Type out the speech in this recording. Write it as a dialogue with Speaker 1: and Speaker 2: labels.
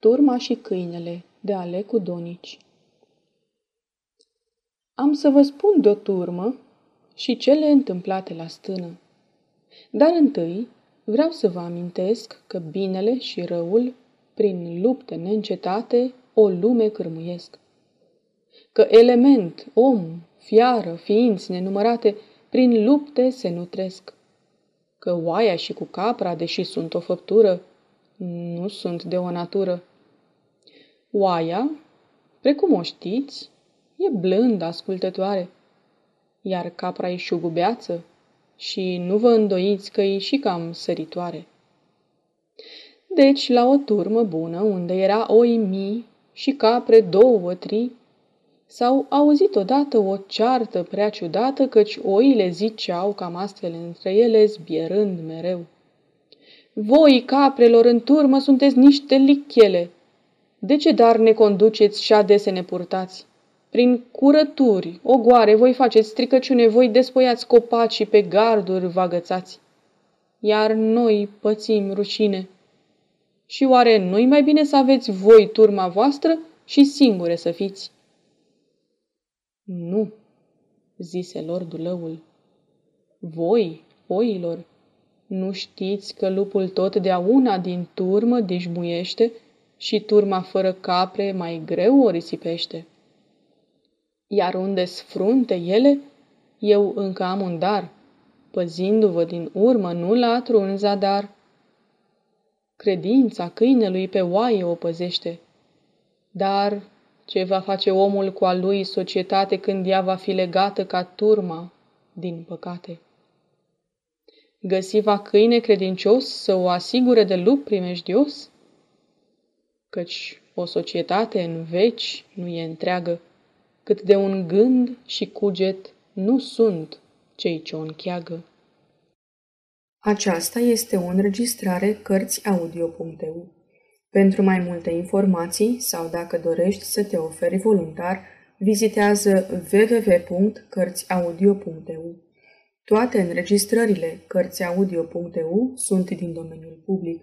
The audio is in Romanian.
Speaker 1: Turma și câinele de Alecu Donici Am să vă spun de o turmă și cele întâmplate la stână. Dar întâi vreau să vă amintesc că binele și răul, prin lupte neîncetate, o lume cârmuiesc. Că element, om, fiară, ființi nenumărate, prin lupte se nutresc. Că oaia și cu capra, deși sunt o făptură, nu sunt de o natură. Oaia, precum o știți, e blândă ascultătoare, iar capra e șugubeață și nu vă îndoiți că e și cam săritoare. Deci, la o turmă bună, unde era oi mii și capre două, tri, S-au auzit odată o ceartă prea ciudată, căci oile ziceau cam astfel între ele, zbierând mereu. Voi, caprelor, în turmă sunteți niște lichele. De ce dar ne conduceți și adese ne purtați? Prin curături, ogoare, voi faceți stricăciune, voi despoiați copaci și pe garduri vă agățați. Iar noi pățim rușine. Și oare nu-i mai bine să aveți voi turma voastră și singure să fiți? Nu, zise lordul lăul. Voi, oilor, nu știți că lupul tot de una din turmă dișmuiește și turma fără capre mai greu o risipește? Iar unde sfrunte ele, eu încă am un dar, păzindu-vă din urmă, nu latru în zadar. Credința câinelui pe oaie o păzește, dar ce va face omul cu a lui societate când ea va fi legată ca turma, din păcate? Găsi va câine credincios să o asigure de lup primejdios? Căci o societate în veci nu e întreagă, cât de un gând și cuget nu sunt cei ce o încheagă.
Speaker 2: Aceasta este o înregistrare Cărțiaudio.eu. Pentru mai multe informații sau dacă dorești să te oferi voluntar, vizitează www.cărțiaudio.eu. Toate înregistrările Cărțiaudio.eu sunt din domeniul public.